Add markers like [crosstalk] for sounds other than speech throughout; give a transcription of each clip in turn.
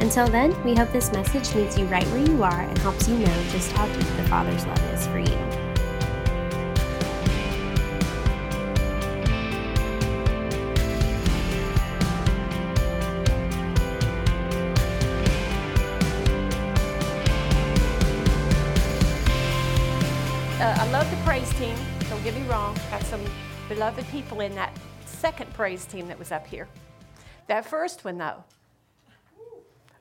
Until then, we hope this message meets you right where you are and helps you know just how deep the Father's love is for you. Uh, I love the praise team. Don't get me wrong. Got some beloved people in that second praise team that was up here. That first one, though.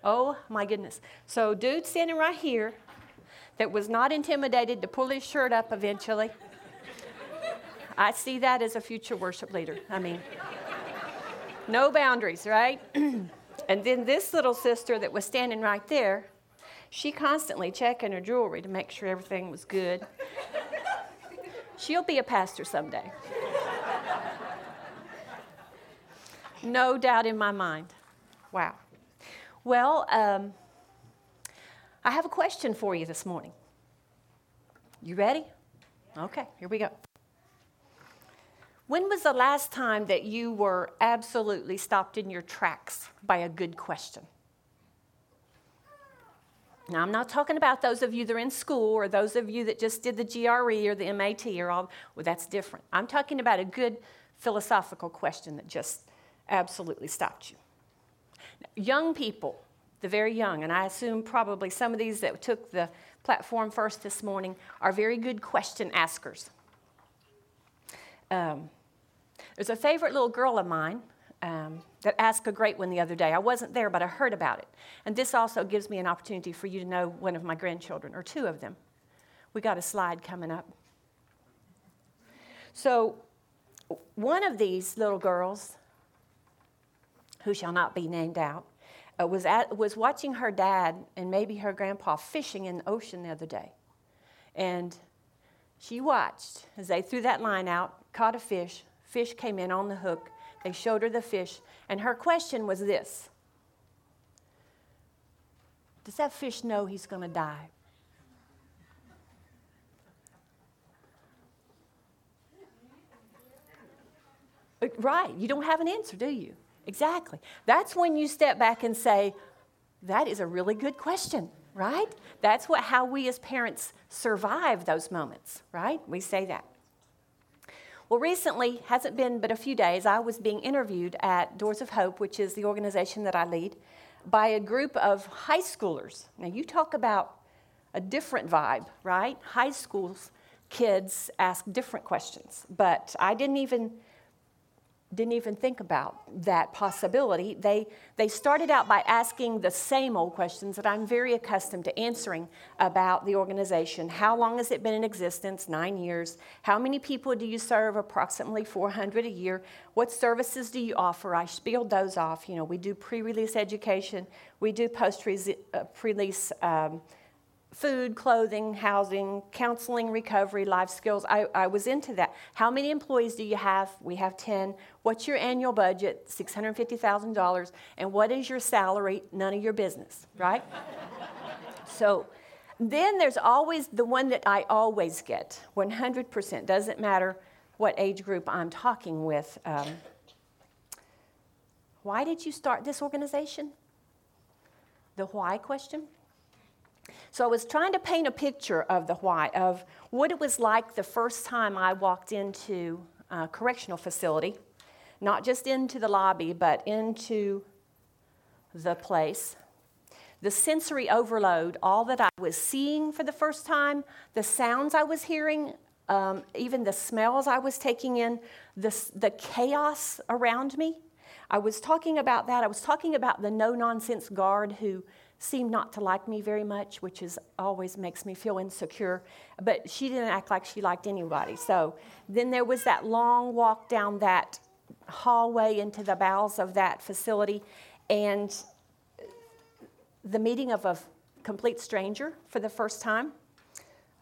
Oh my goodness. So, dude standing right here that was not intimidated to pull his shirt up eventually. I see that as a future worship leader. I mean, no boundaries, right? [clears throat] and then this little sister that was standing right there, she constantly checking her jewelry to make sure everything was good. She'll be a pastor someday. no doubt in my mind. Wow. Well, um, I have a question for you this morning. You ready? Okay, here we go. When was the last time that you were absolutely stopped in your tracks by a good question? Now, I'm not talking about those of you that are in school or those of you that just did the GRE or the MAT or all, well, that's different. I'm talking about a good philosophical question that just absolutely stopped you. Young people, the very young, and I assume probably some of these that took the platform first this morning are very good question askers. Um, there's a favorite little girl of mine um, that asked a great one the other day. I wasn't there, but I heard about it. And this also gives me an opportunity for you to know one of my grandchildren, or two of them. We got a slide coming up. So, one of these little girls, who shall not be named out, uh, was, at, was watching her dad and maybe her grandpa fishing in the ocean the other day. And she watched as they threw that line out, caught a fish, fish came in on the hook, they showed her the fish, and her question was this Does that fish know he's going to die? Uh, right, you don't have an answer, do you? Exactly. That's when you step back and say, That is a really good question, right? That's what, how we as parents survive those moments, right? We say that. Well, recently, hasn't been but a few days, I was being interviewed at Doors of Hope, which is the organization that I lead, by a group of high schoolers. Now, you talk about a different vibe, right? High schools kids ask different questions, but I didn't even didn't even think about that possibility. They, they started out by asking the same old questions that I'm very accustomed to answering about the organization. How long has it been in existence? Nine years. How many people do you serve? Approximately 400 a year. What services do you offer? I spieled those off. You know, we do pre release education, we do post uh, release. Um, food, clothing, housing, counseling, recovery, life skills. I, I was into that. How many employees do you have? We have 10. What's your annual budget? $650,000. And what is your salary? None of your business, right? [laughs] so then there's always the one that I always get 100%. Doesn't matter what age group I'm talking with. Um, why did you start this organization? The why question? So I was trying to paint a picture of the why, of what it was like the first time I walked into a correctional facility, not just into the lobby, but into the place. The sensory overload, all that I was seeing for the first time, the sounds I was hearing, um, even the smells I was taking in, the, the chaos around me. I was talking about that. I was talking about the no nonsense guard who seemed not to like me very much, which is always makes me feel insecure. But she didn't act like she liked anybody. So then there was that long walk down that hallway into the bowels of that facility, and the meeting of a complete stranger for the first time.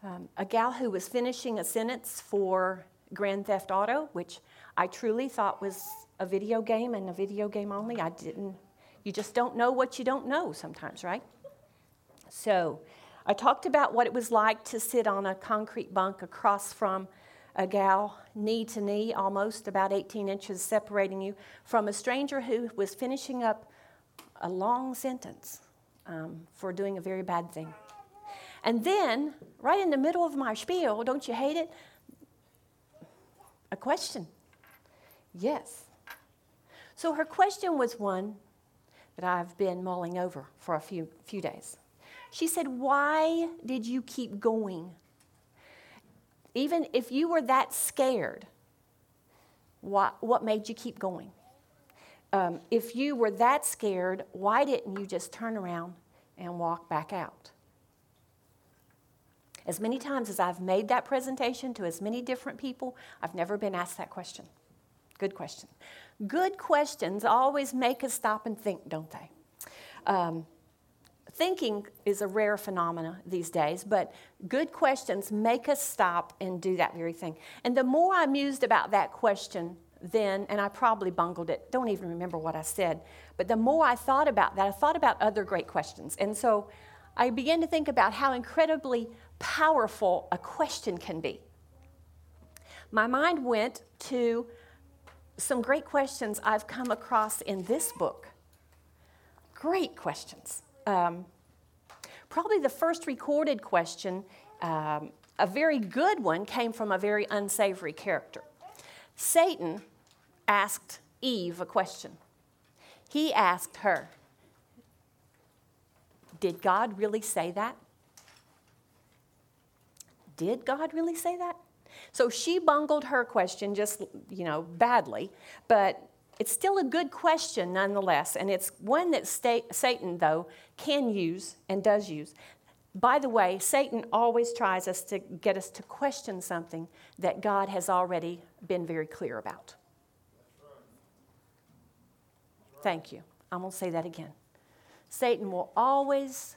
um, a gal who was finishing a sentence for Grand Theft Auto, which I truly thought was a video game and a video game only. I didn't, you just don't know what you don't know sometimes, right? So I talked about what it was like to sit on a concrete bunk across from a gal, knee to knee, almost about 18 inches separating you from a stranger who was finishing up a long sentence um, for doing a very bad thing. And then, right in the middle of my spiel, don't you hate it? A question. Yes. So her question was one that I've been mulling over for a few, few days. She said, Why did you keep going? Even if you were that scared, what, what made you keep going? Um, if you were that scared, why didn't you just turn around and walk back out? As many times as I've made that presentation to as many different people, I've never been asked that question. Good question. Good questions always make us stop and think, don't they? Um, thinking is a rare phenomenon these days, but good questions make us stop and do that very thing. And the more I mused about that question then, and I probably bungled it, don't even remember what I said, but the more I thought about that, I thought about other great questions. And so I began to think about how incredibly powerful a question can be. My mind went to some great questions I've come across in this book. Great questions. Um, probably the first recorded question, um, a very good one, came from a very unsavory character. Satan asked Eve a question. He asked her, Did God really say that? Did God really say that? So she bungled her question just, you know, badly, but it's still a good question nonetheless, and it's one that Satan, though, can use and does use. By the way, Satan always tries us to get us to question something that God has already been very clear about. Thank you. I'm going to say that again. Satan will always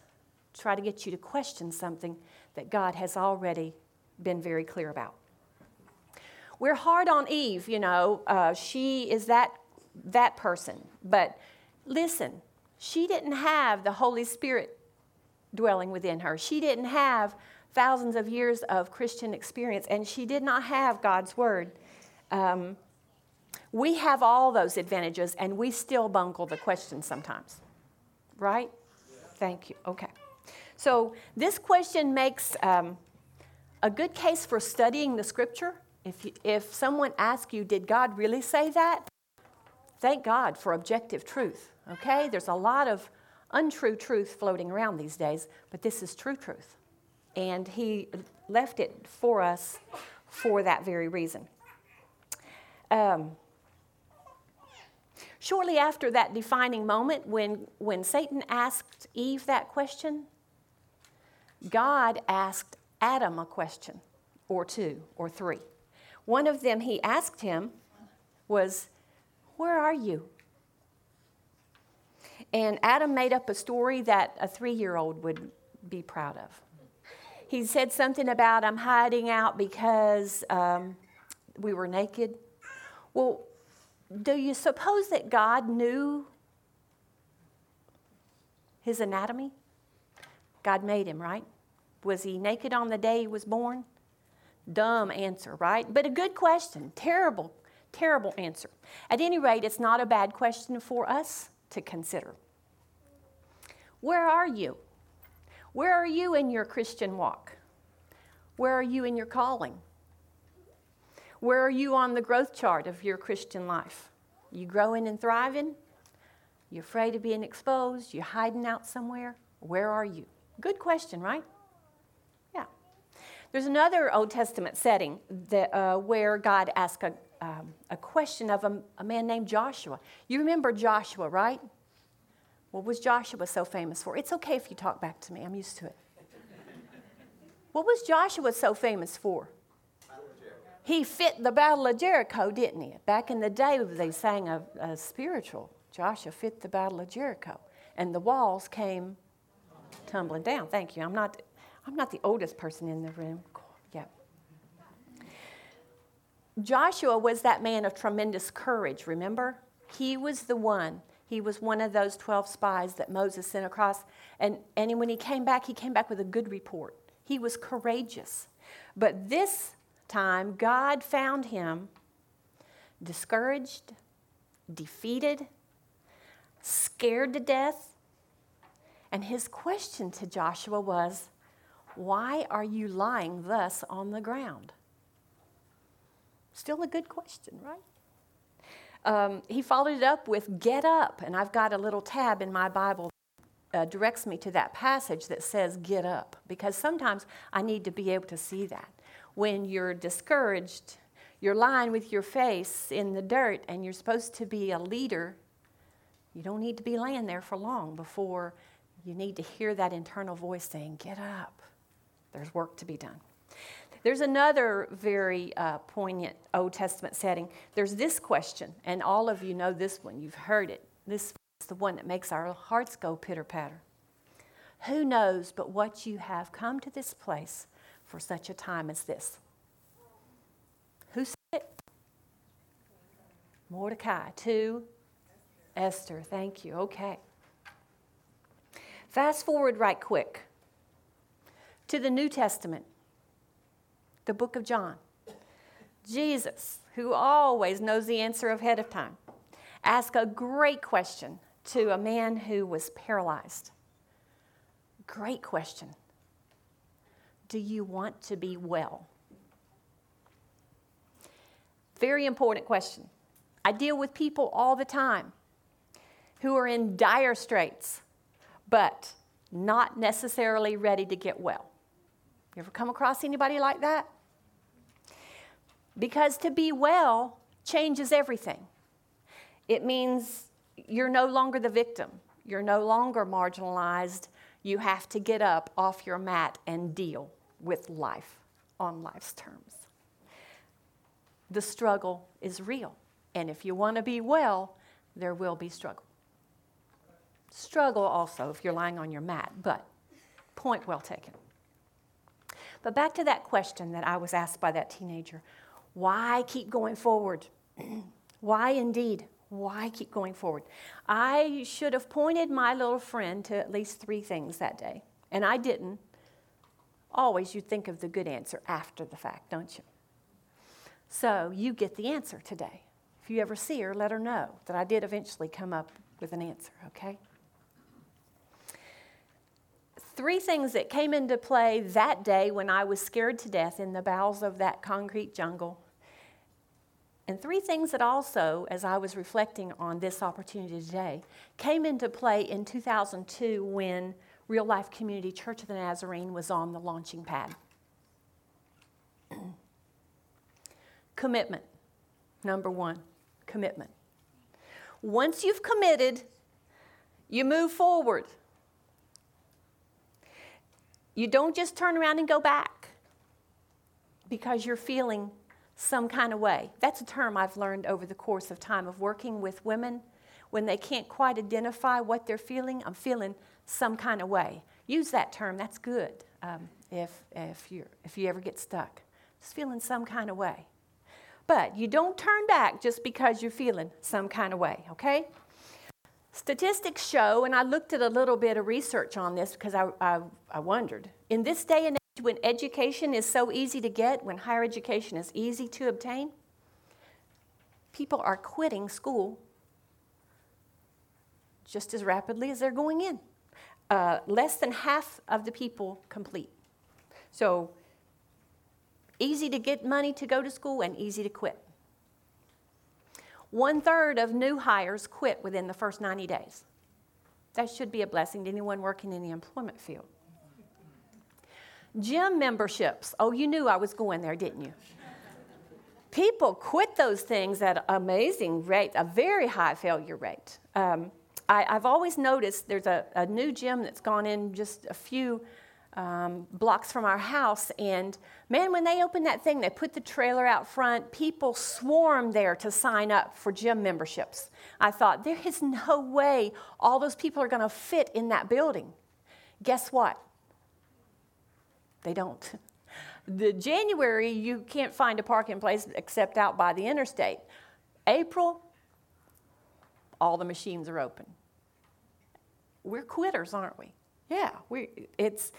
try to get you to question something that God has already been very clear about. We're hard on Eve, you know, uh, she is that, that person. But listen, she didn't have the Holy Spirit dwelling within her. She didn't have thousands of years of Christian experience, and she did not have God's Word. Um, we have all those advantages, and we still bungle the question sometimes, right? Thank you. Okay. So, this question makes um, a good case for studying the scripture. If, you, if someone asks you, Did God really say that? Thank God for objective truth, okay? There's a lot of untrue truth floating around these days, but this is true truth. And He left it for us for that very reason. Um, shortly after that defining moment, when, when Satan asked Eve that question, God asked Adam a question, or two, or three. One of them he asked him was, Where are you? And Adam made up a story that a three year old would be proud of. He said something about, I'm hiding out because um, we were naked. Well, do you suppose that God knew his anatomy? God made him, right? Was he naked on the day he was born? Dumb answer, right? But a good question. Terrible, terrible answer. At any rate, it's not a bad question for us to consider. Where are you? Where are you in your Christian walk? Where are you in your calling? Where are you on the growth chart of your Christian life? You growing and thriving? You afraid of being exposed? You hiding out somewhere? Where are you? Good question, right? There's another Old Testament setting that, uh, where God asked a, um, a question of a, a man named Joshua. You remember Joshua, right? What was Joshua so famous for? It's okay if you talk back to me, I'm used to it. what was Joshua so famous for? He fit the Battle of Jericho, didn't he? Back in the day, they sang a, a spiritual Joshua fit the Battle of Jericho, and the walls came tumbling down. Thank you. I'm not I'm not the oldest person in the room. Yeah. Joshua was that man of tremendous courage, remember? He was the one. He was one of those 12 spies that Moses sent across. And, and when he came back, he came back with a good report. He was courageous. But this time, God found him discouraged, defeated, scared to death. And his question to Joshua was, Why are you lying thus on the ground? Still a good question, right? Um, he followed it up with, Get up. And I've got a little tab in my Bible uh, directs me to that passage that says, Get up, because sometimes I need to be able to see that. When you're discouraged, you're lying with your face in the dirt, and you're supposed to be a leader. You don't need to be laying there for long before you need to hear that internal voice saying, Get up. There's work to be done. There's another very uh, poignant Old Testament setting. There's this question, and all of you know this one. You've heard it. This is the one that makes our hearts go pitter patter. Who knows but what you have come to this place for such a time as this? Who said it? Mordecai. To Esther. Thank you. Okay. Fast forward right quick to the New Testament, the book of John. Jesus, who always knows the answer ahead of time, asked a great question to a man who was paralyzed. Great question. Do you want to be well? Very important question. I deal with people all the time who are in dire straits, but not necessarily ready to get well. You ever come across anybody like that? Because to be well changes everything. It means you're no longer the victim. You're no longer marginalized. You have to get up off your mat and deal with life on life's terms. The struggle is real. And if you want to be well, there will be struggle. Struggle also if you're lying on your mat, but point well taken. But back to that question that I was asked by that teenager why keep going forward? [clears throat] why indeed? Why keep going forward? I should have pointed my little friend to at least three things that day, and I didn't. Always you think of the good answer after the fact, don't you? So you get the answer today. If you ever see her, let her know that I did eventually come up with an answer, okay? Three things that came into play that day when I was scared to death in the bowels of that concrete jungle and three things that also, as I was reflecting on this opportunity today, came into play in 2002 when Real Life Community Church of the Nazarene was on the launching pad. [clears throat] commitment, number one, commitment. Once you've committed, you move forward. You don't just turn around and go back because you're feeling some kind of way. That's a term I've learned over the course of time of working with women. When they can't quite identify what they're feeling, I'm feeling some kind of way. Use that term, that's good um, if, if, you if you ever get stuck. Just feeling some kind of way. But you don't turn back just because you're feeling some kind of way, okay? Statistics show, and I looked at a little bit of research on this because I, I, I wondered, in this day and age when education is so easy to get, when higher education is easy to obtain, people are quitting school just as rapidly as they're going in. Uh, less than half of the people complete. So, easy to get money to go to school and easy to quit. One third of new hires quit within the first 90 days. That should be a blessing to anyone working in the employment field. Gym memberships. Oh, you knew I was going there, didn't you? People quit those things at an amazing rate, a very high failure rate. Um, I, have always noticed there's a, a, new gym that's gone in just a few um, blocks from our house, and man, when they opened that thing, they put the trailer out front. People swarmed there to sign up for gym memberships. I thought, there is no way all those people are going to fit in that building. Guess what? They don't. The January, you can't find a parking place except out by the interstate. April, all the machines are open. We're quitters, aren't we? Yeah, we it's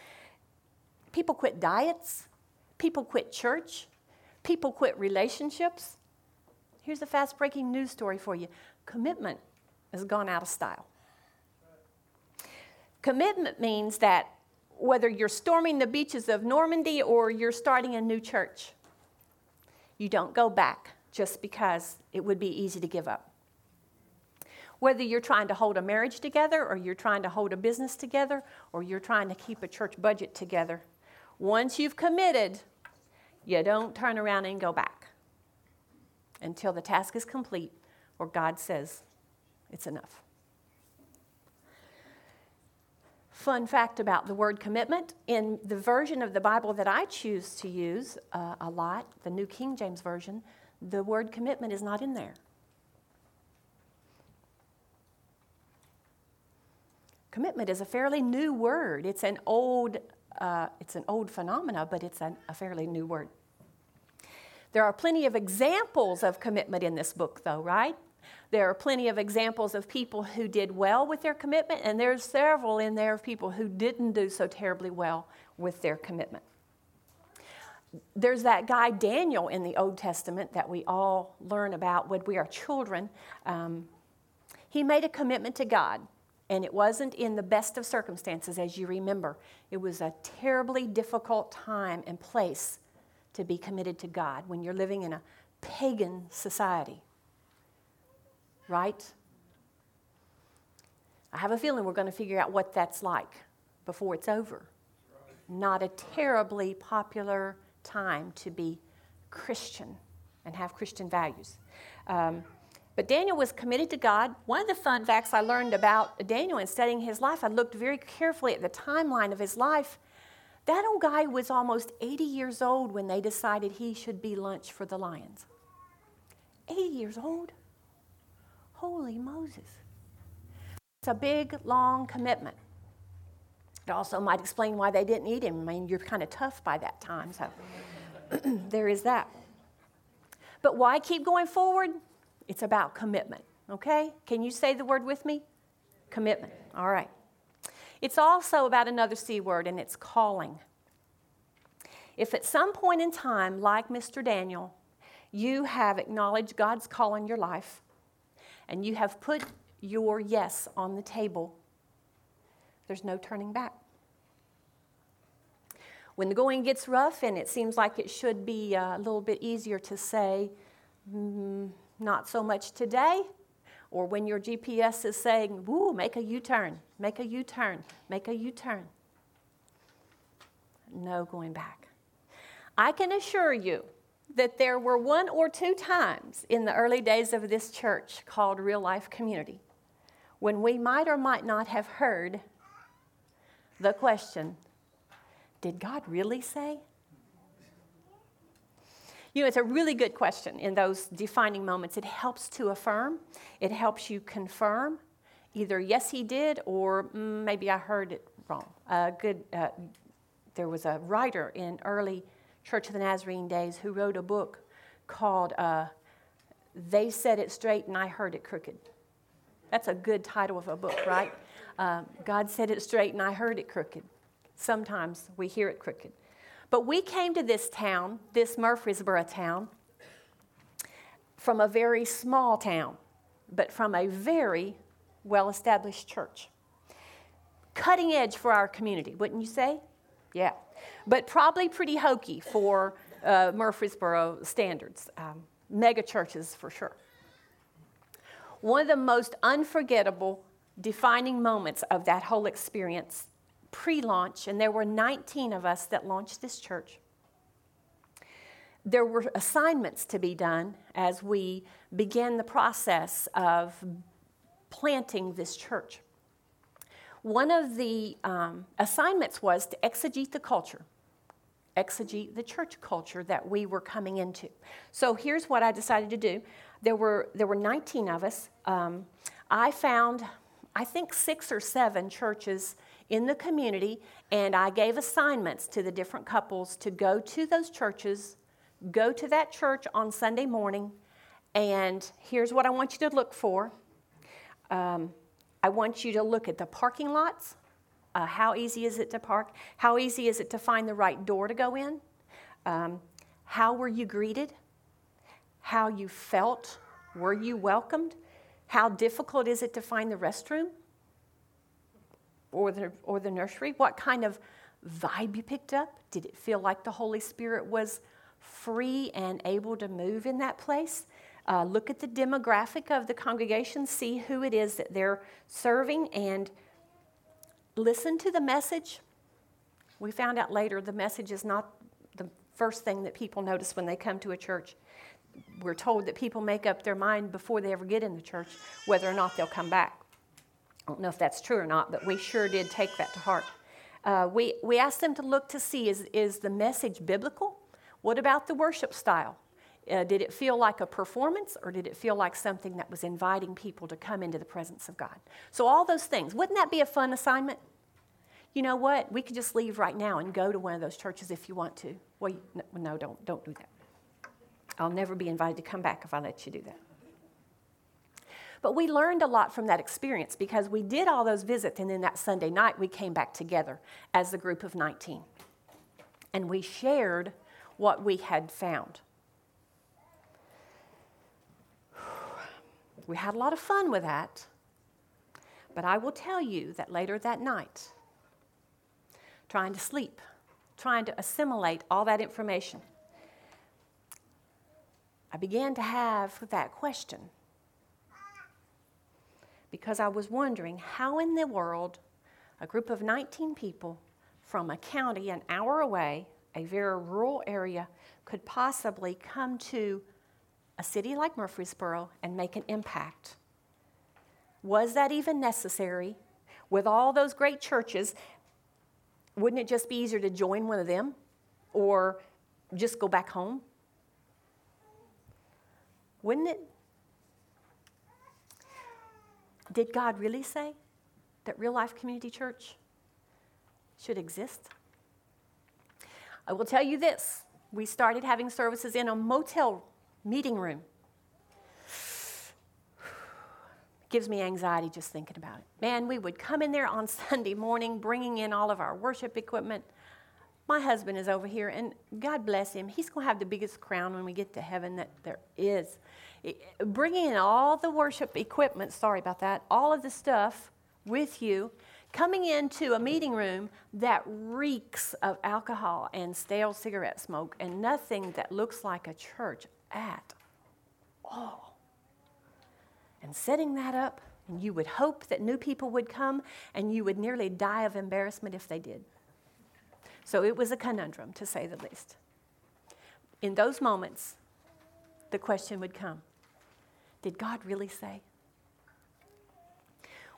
people quit diets, people quit church, people quit relationships. Here's a fast breaking news story for you. Commitment has gone out of style. Commitment means that whether you're storming the beaches of Normandy or you're starting a new church, you don't go back just because it would be easy to give up. Whether you're trying to hold a marriage together, or you're trying to hold a business together, or you're trying to keep a church budget together, once you've committed, you don't turn around and go back until the task is complete or God says it's enough. Fun fact about the word commitment in the version of the Bible that I choose to use uh, a lot, the New King James Version, the word commitment is not in there. Commitment is a fairly new word. It's an old, uh, it's an old phenomena, but it's an, a fairly new word. There are plenty of examples of commitment in this book, though, right? There are plenty of examples of people who did well with their commitment, and there's several in there of people who didn't do so terribly well with their commitment there's that guy Daniel in the Old Testament that we all learn about when we are children. Um, he made a commitment to God, and it wasn't in the best of circumstances, as you remember. It was a terribly difficult time and place to be committed to God when you're living in a pagan society. Right? I have a feeling we're going to figure out what that's like before it's over. Not a terribly popular time to be Christian and have Christian values. Um, but Daniel was committed to God. One of the fun facts I learned about Daniel in studying his life, I looked very carefully at the timeline of his life. That old guy was almost 80 years old when they decided he should be lunch for the lions. 80 years old? Holy Moses. It's a big, long commitment. It also might explain why they didn't eat him. I mean, you're kind of tough by that time, so [clears throat] there is that. But why keep going forward? It's about commitment, okay? Can you say the word with me? Commitment. All right. It's also about another C word, and it's calling. If at some point in time, like Mr. Daniel, you have acknowledged God's call in your life and you have put your yes on the table there's no turning back. When the going gets rough and it seems like it should be a little bit easier to say, mm, not so much today, or when your GPS is saying, woo, make a U turn, make a U turn, make a U turn. No going back. I can assure you that there were one or two times in the early days of this church called Real Life Community when we might or might not have heard the question Did God really say? You know, it's a really good question in those defining moments. It helps to affirm, it helps you confirm either yes, he did, or mm, maybe I heard it wrong. Uh, good, uh, there was a writer in early Church of the Nazarene days who wrote a book called uh, They Said It Straight and I Heard It Crooked. That's a good title of a book, right? Uh, God said it straight and I heard it crooked. Sometimes we hear it crooked. But we came to this town, this Murfreesboro town, from a very small town, but from a very well established church. Cutting edge for our community, wouldn't you say? Yeah. But probably pretty hokey for uh, Murfreesboro standards. Um, mega churches for sure. One of the most unforgettable defining moments of that whole experience pre launch, and there were 19 of us that launched this church. There were assignments to be done as we began the process of planting this church. One of the um, assignments was to exegete the culture, exegete the church culture that we were coming into. So here's what I decided to do. There were, there were 19 of us. Um, I found I think six or seven churches in the community, and I gave assignments to the different couples to go to those churches, go to that church on Sunday morning, and here's what I want you to look for. Um, I want you to look at the parking lots. Uh, how easy is it to park? How easy is it to find the right door to go in? Um, how were you greeted? How you felt? Were you welcomed? How difficult is it to find the restroom or the, or the nursery? What kind of vibe you picked up? Did it feel like the Holy Spirit was free and able to move in that place? Uh, look at the demographic of the congregation, see who it is that they're serving, and listen to the message. We found out later the message is not the first thing that people notice when they come to a church we're told that people make up their mind before they ever get in the church whether or not they'll come back. I don't know if that's true or not, but we sure did take that to heart. Uh, we, we asked them to look to see is, is the message biblical? What about the worship style? Uh, did it feel like a performance or did it feel like something that was inviting people to come into the presence of God? So, all those things. Wouldn't that be a fun assignment? You know what? We could just leave right now and go to one of those churches if you want to. Well, no, no, don't, don't do that. I'll never be invited to come back if I let you do that. But we learned a lot from that experience because we did all those visits, and then that Sunday night we came back together as a group of 19. And we shared what we had found. [sighs] We had a lot of fun with that. But I will tell you that later that night, trying to sleep, trying to assimilate all that information, I began to have that question because I was wondering how in the world a group of 19 people from a county an hour away, a very rural area, could possibly come to a city like Murfreesboro and make an impact. Was that even necessary? With all those great churches, wouldn't it just be easier to join one of them or just go back home? Wouldn't it? Did God really say that Real Life Community Church should exist? I will tell you this we started having services in a motel meeting room. [sighs] gives me anxiety just thinking about it. Man, we would come in there on [laughs] Sunday morning bringing in all of our worship equipment. My husband is over here, and God bless him. He's going to have the biggest crown when we get to heaven that there is. Bringing in all the worship equipment, sorry about that, all of the stuff with you, coming into a meeting room that reeks of alcohol and stale cigarette smoke and nothing that looks like a church at all. And setting that up, and you would hope that new people would come, and you would nearly die of embarrassment if they did. So it was a conundrum, to say the least. In those moments, the question would come Did God really say?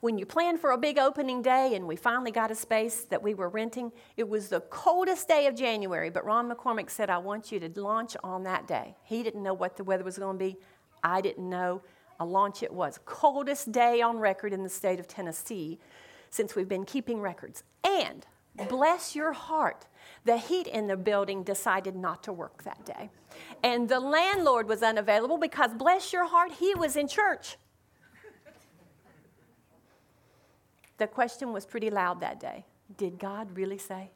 When you planned for a big opening day and we finally got a space that we were renting, it was the coldest day of January, but Ron McCormick said, I want you to launch on that day. He didn't know what the weather was going to be. I didn't know. A launch it was. Coldest day on record in the state of Tennessee since we've been keeping records. And bless your heart, the heat in the building decided not to work that day. And the landlord was unavailable because, bless your heart, he was in church. The question was pretty loud that day Did God really say?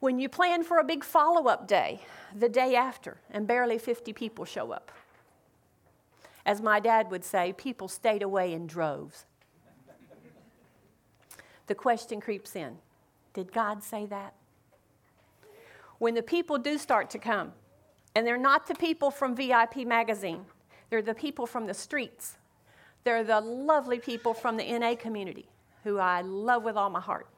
When you plan for a big follow up day, the day after, and barely 50 people show up. As my dad would say, people stayed away in droves the question creeps in Did God say that? When the people do start to come, and they're not the people from VIP magazine, they're the people from the streets. They're the lovely people from the NA community who I love with all my heart.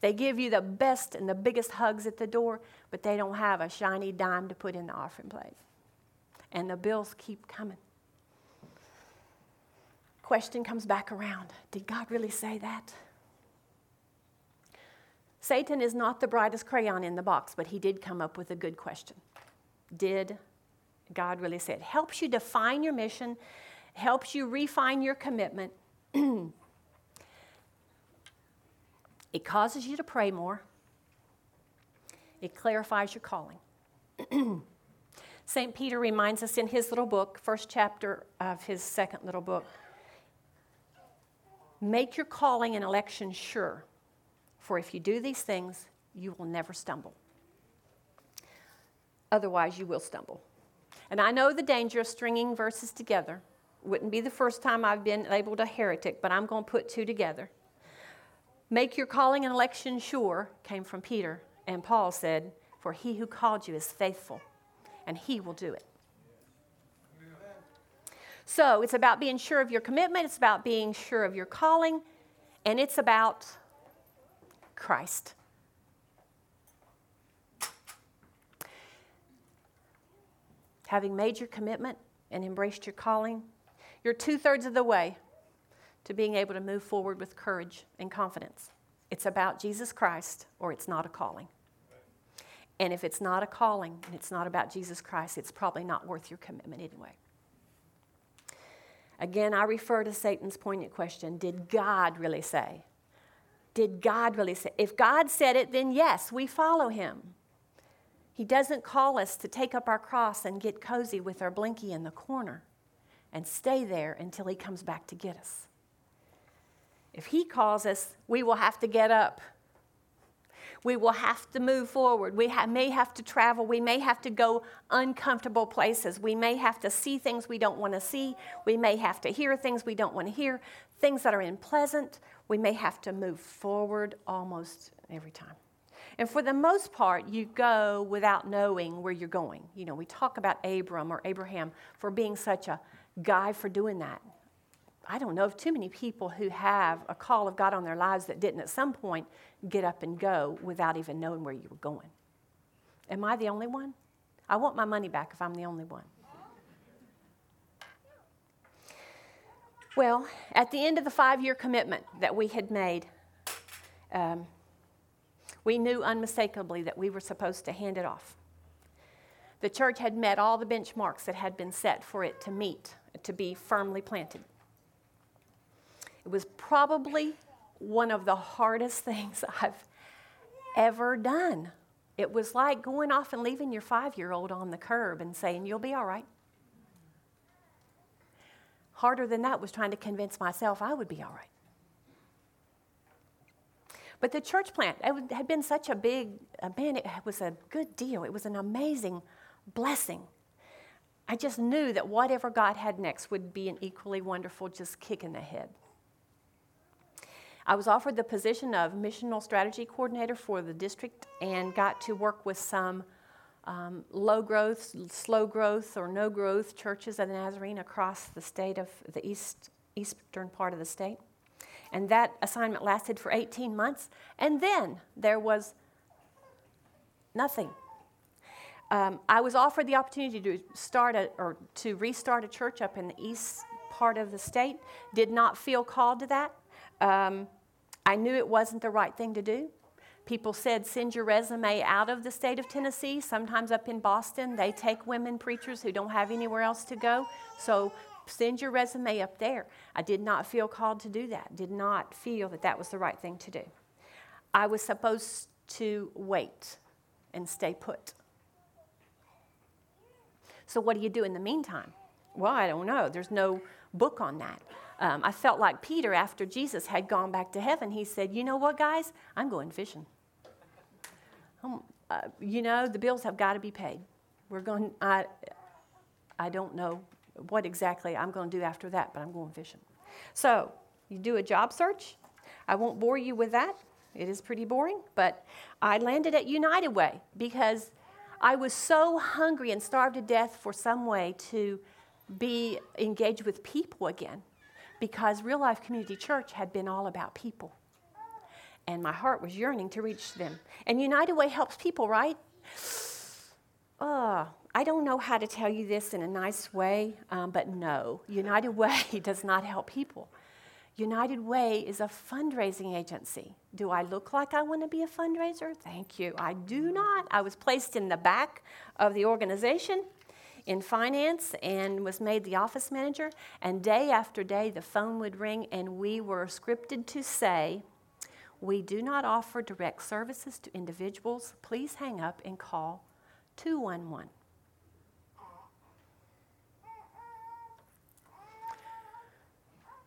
They give you the best and the biggest hugs at the door, but they don't have a shiny dime to put in the offering plate. And the bills keep coming. Question comes back around Did God really say that? Satan is not the brightest crayon in the box, but he did come up with a good question. Did God really say it? Helps you define your mission, helps you refine your commitment. [clears throat] It causes you to pray more. It clarifies your calling. [clears throat] St. Peter reminds us in his little book, first chapter of his second little book make your calling and election sure, for if you do these things, you will never stumble. Otherwise, you will stumble. And I know the danger of stringing verses together. Wouldn't be the first time I've been labeled a heretic, but I'm going to put two together. Make your calling and election sure came from Peter, and Paul said, For he who called you is faithful, and he will do it. So it's about being sure of your commitment, it's about being sure of your calling, and it's about Christ. Having made your commitment and embraced your calling, you're two thirds of the way to being able to move forward with courage and confidence. It's about Jesus Christ or it's not a calling. And if it's not a calling and it's not about Jesus Christ, it's probably not worth your commitment anyway. Again, I refer to Satan's poignant question Did God really say? Did God really say? If God said it, then yes, we follow him. He doesn't call us to take up our cross and get cozy with our blinky in the corner and stay there until he comes back to get us. If He calls us, we will have to get up. We will have to move forward. We ha- may have to travel. We may have to go uncomfortable places. We may have to see things we don't want to see. We may have to hear things we don't want to hear, things that are unpleasant. We may have to move forward almost every time. And for the most part, you go without knowing where you're going. You know, we talk about Abram or Abraham for being such a guy for doing that. I don't know of too many people who have a call of God on their lives that didn't at some point get up and go without even knowing where you were going. Am I the only one? I want my money back if I'm the only one. Well, at the end of the five year commitment that we had made, um, we knew unmistakably that we were supposed to hand it off. The church had met all the benchmarks that had been set for it to meet, to be firmly planted. It was probably one of the hardest [laughs] things I've ever done. It was like going off and leaving your five year old on the curb and saying, You'll be all right. Harder than that was trying to convince myself I would be all right. But the church plant it had been such a big, uh, man, it was a good deal. It was an amazing blessing. I just knew that whatever God had next would be an equally wonderful just kick in the head. I was offered the position of missional strategy coordinator for the district and got to work with some um, low growth, slow growth, or no growth churches of the Nazarene across the state of the east, eastern part of the state. And that assignment lasted for 18 months. And then there was nothing. Um, I was offered the opportunity to start a, or to restart a church up in the east part of the state. Did not feel called to that. Um, I knew it wasn't the right thing to do. People said, send your resume out of the state of Tennessee. Sometimes up in Boston, they take women preachers who don't have anywhere else to go. So send your resume up there. I did not feel called to do that, did not feel that that was the right thing to do. I was supposed to wait and stay put. So, what do you do in the meantime? Well, I don't know. There's no book on that. Um, I felt like Peter after Jesus had gone back to heaven. He said, You know what, guys? I'm going fishing. Um, uh, you know, the bills have got to be paid. We're going, I, I don't know what exactly I'm going to do after that, but I'm going fishing. So, you do a job search. I won't bore you with that. It is pretty boring, but I landed at United Way because I was so hungry and starved to death for some way to be engaged with people again because Real Life Community Church had been all about people. And my heart was yearning to reach them. And United Way helps people, right? [sighs] Oh, I don't know how to tell you this in a nice way, um, but no, United [laughs] Way does not help people. United Way is a fundraising agency. Do I look like I want to be a fundraiser? Thank you. I do not. I was placed in the back of the organization in finance and was made the office manager. And day after day, the phone would ring, and we were scripted to say, We do not offer direct services to individuals. Please hang up and call 211.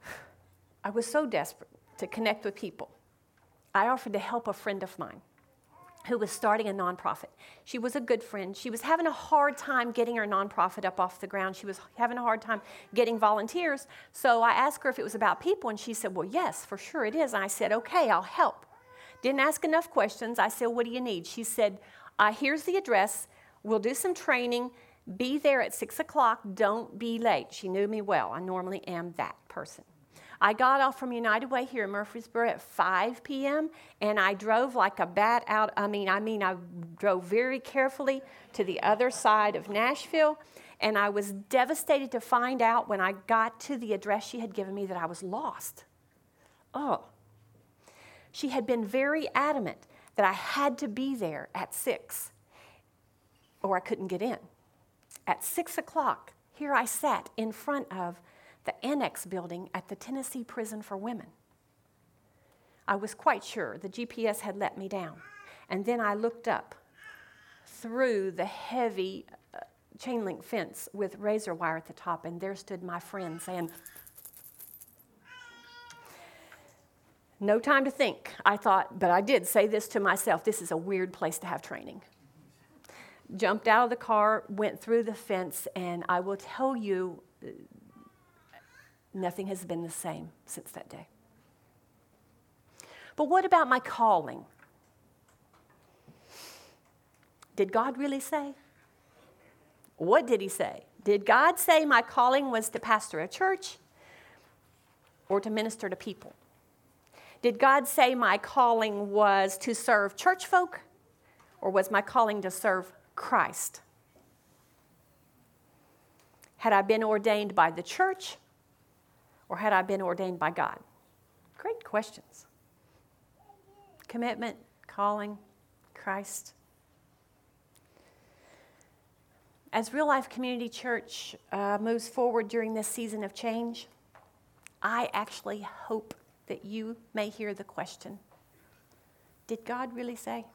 [sighs] I was so desperate to connect with people. I offered to help a friend of mine who was starting a nonprofit. She was a good friend. She was having a hard time getting her nonprofit up off the ground. She was having a hard time getting volunteers. So I asked her if it was about people, and she said, Well, yes, for sure it is. And I said, Okay, I'll help. Didn't ask enough questions. I said, What do you need? She said, uh, Here's the address. We'll do some training. Be there at six o'clock. Don't be late. She knew me well. I normally am that person. I got off from United Way here in Murfreesboro at 5 p.m. and I drove like a bat out. I mean, I mean, I drove very carefully to the other side of Nashville, and I was devastated to find out when I got to the address she had given me that I was lost. Oh. She had been very adamant that I had to be there at 6 or I couldn't get in. At 6 o'clock, here I sat in front of the annex building at the Tennessee Prison for Women. I was quite sure the GPS had let me down. And then I looked up through the heavy uh, chain link fence with razor wire at the top, and there stood my friend saying, No time to think. I thought, but I did say this to myself this is a weird place to have training. Jumped out of the car, went through the fence, and I will tell you, Nothing has been the same since that day. But what about my calling? Did God really say? What did He say? Did God say my calling was to pastor a church or to minister to people? Did God say my calling was to serve church folk or was my calling to serve Christ? Had I been ordained by the church or had I been ordained by God? Great questions. Commitment, calling, Christ. As Real Life Community Church uh, moves forward during this season of change, I actually hope that you may hear the question Did God really say?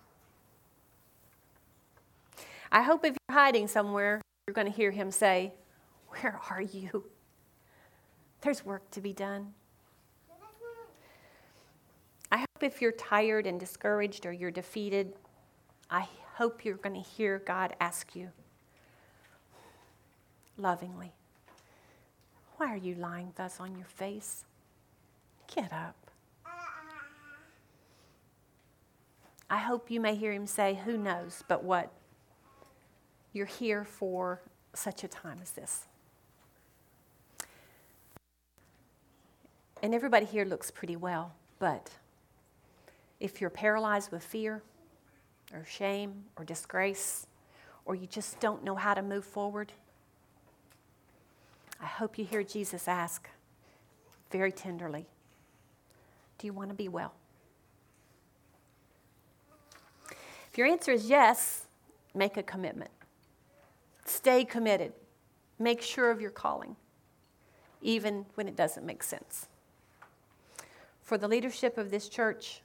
I hope if you're hiding somewhere, you're going to hear him say, Where are you? There's work to be done. I hope if you're tired and discouraged or you're defeated, I hope you're going to hear God ask you lovingly, Why are you lying thus on your face? Get up. I hope you may hear him say, Who knows but what? You're here for such a time as this. And everybody here looks pretty well, but if you're paralyzed with fear or shame or disgrace, or you just don't know how to move forward, I hope you hear Jesus ask very tenderly Do you want to be well? If your answer is yes, make a commitment. Stay committed. Make sure of your calling, even when it doesn't make sense for the leadership of this church,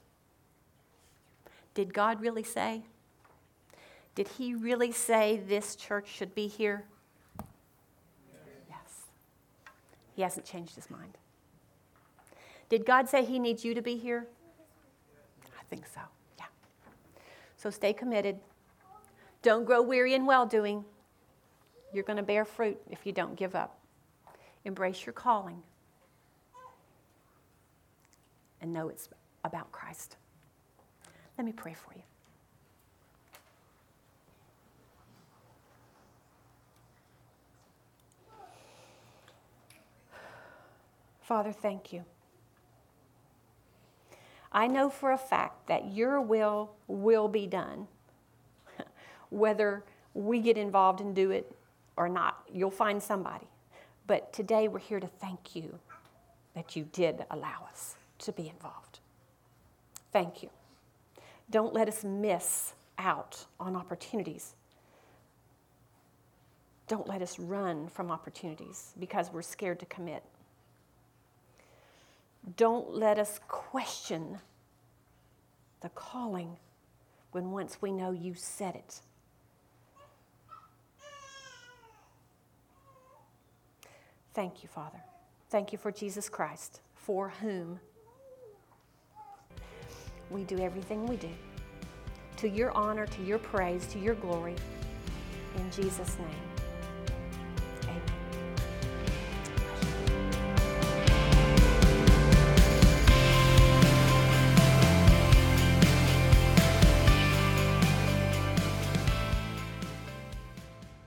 did God really say? Did He really say this church should be here? Yes. He hasn't changed His mind. Did God say He needs you to be here? I think so, yeah. So stay committed. Don't grow weary in well doing. You're going to bear fruit if you don't give up. Embrace your calling and know it's about Christ. Let me pray for you. Father, thank you. I know for a fact that your will will be done, [laughs] whether we get involved and do it or not. You'll find somebody. But today we're here to thank you that you did allow us to be involved. Thank you. Don't let us miss out on opportunities. Don't let us run from opportunities because we're scared to commit. Don't let us question the calling when once we know you said it. Thank you, Father. Thank you for Jesus Christ, for whom we do everything we do. To your honor, to your praise, to your glory. In Jesus' name.